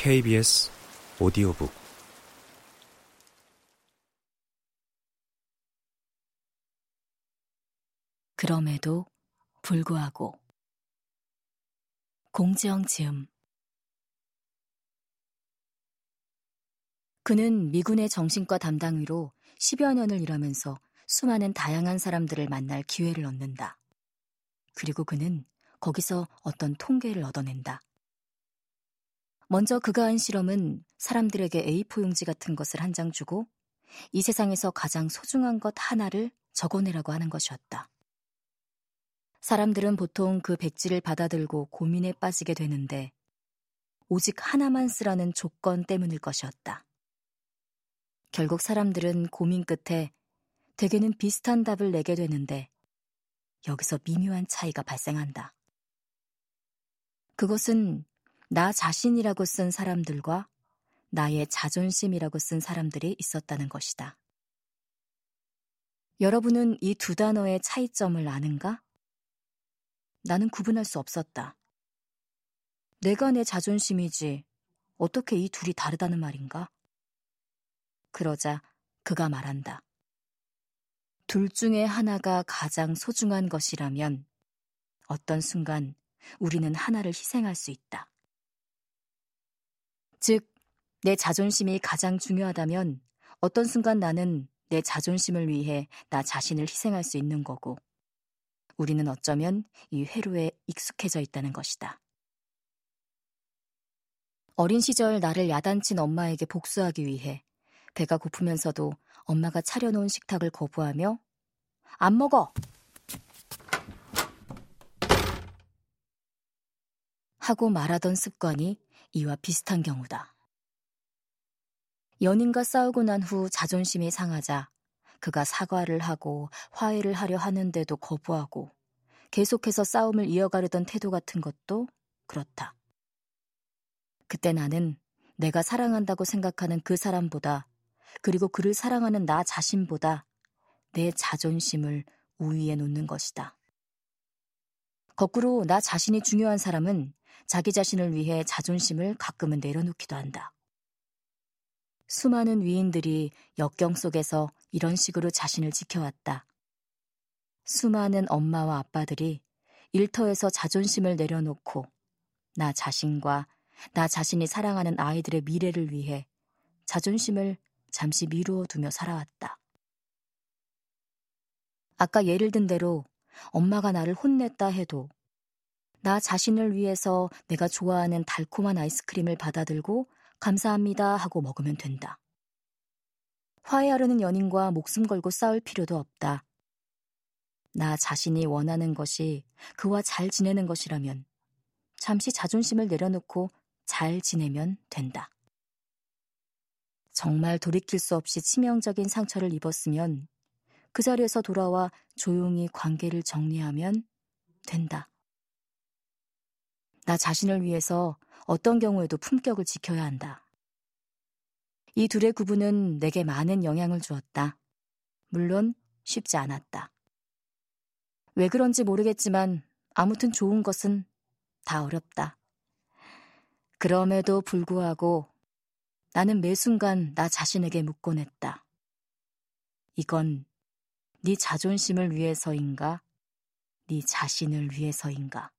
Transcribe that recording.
KBS 오디오북 그럼에도 불구하고 공지영 지음 그는 미군의 정신과 담당위로 10여 년을 일하면서 수많은 다양한 사람들을 만날 기회를 얻는다. 그리고 그는 거기서 어떤 통계를 얻어낸다. 먼저 그가 한 실험은 사람들에게 A4 용지 같은 것을 한 장 주고 이 세상에서 가장 소중한 것 하나를 적어내라고 하는 것이었다. 사람들은 보통 그 백지를 받아들고 고민에 빠지게 되는데 오직 하나만 쓰라는 조건 때문일 것이었다. 결국 사람들은 고민 끝에 대개는 비슷한 답을 내게 되는데 여기서 미묘한 차이가 발생한다. 그것은 나 자신이라고 쓴 사람들과 나의 자존심이라고 쓴 사람들이 있었다는 것이다. 여러분은 이 두 단어의 차이점을 아는가? 나는 구분할 수 없었다. 내가 내 자존심이지 어떻게 이 둘이 다르다는 말인가? 그러자 그가 말한다. 둘 중에 하나가 가장 소중한 것이라면 어떤 순간 우리는 하나를 희생할 수 있다. 즉, 내 자존심이 가장 중요하다면 어떤 순간 나는 내 자존심을 위해 나 자신을 희생할 수 있는 거고, 우리는 어쩌면 이 회로에 익숙해져 있다는 것이다. 어린 시절 나를 야단친 엄마에게 복수하기 위해 배가 고프면서도 엄마가 차려놓은 식탁을 거부하며 안 먹어! 하고 말하던 습관이 이와 비슷한 경우다. 연인과 싸우고 난 후 자존심이 상하자 그가 사과를 하고 화해를 하려 하는데도 거부하고 계속해서 싸움을 이어가려던 태도 같은 것도 그렇다. 그때 나는 내가 사랑한다고 생각하는 그 사람보다 그리고 그를 사랑하는 나 자신보다 내 자존심을 우위에 놓는 것이다. 거꾸로 나 자신이 중요한 사람은 자기 자신을 위해 자존심을 가끔은 내려놓기도 한다. 수많은 위인들이 역경 속에서 이런 식으로 자신을 지켜왔다. 수많은 엄마와 아빠들이 일터에서 자존심을 내려놓고 나 자신과 나 자신이 사랑하는 아이들의 미래를 위해 자존심을 잠시 미루어 두며 살아왔다. 아까 예를 든 대로 엄마가 나를 혼냈다 해도 나 자신을 위해서 내가 좋아하는 달콤한 아이스크림을 받아들고 감사합니다 하고 먹으면 된다. 화해하려는 연인과 목숨 걸고 싸울 필요도 없다. 나 자신이 원하는 것이 그와 잘 지내는 것이라면 잠시 자존심을 내려놓고 잘 지내면 된다. 정말 돌이킬 수 없이 치명적인 상처를 입었으면 그 자리에서 돌아와 조용히 관계를 정리하면 된다. 나 자신을 위해서 어떤 경우에도 품격을 지켜야 한다. 이 둘의 구분은 내게 많은 영향을 주었다. 물론 쉽지 않았다. 왜 그런지 모르겠지만 아무튼 좋은 것은 다 어렵다. 그럼에도 불구하고 나는 매 순간 나 자신에게 묻곤 했다. 이건 네 자존심을 위해서인가? 네 자신을 위해서인가?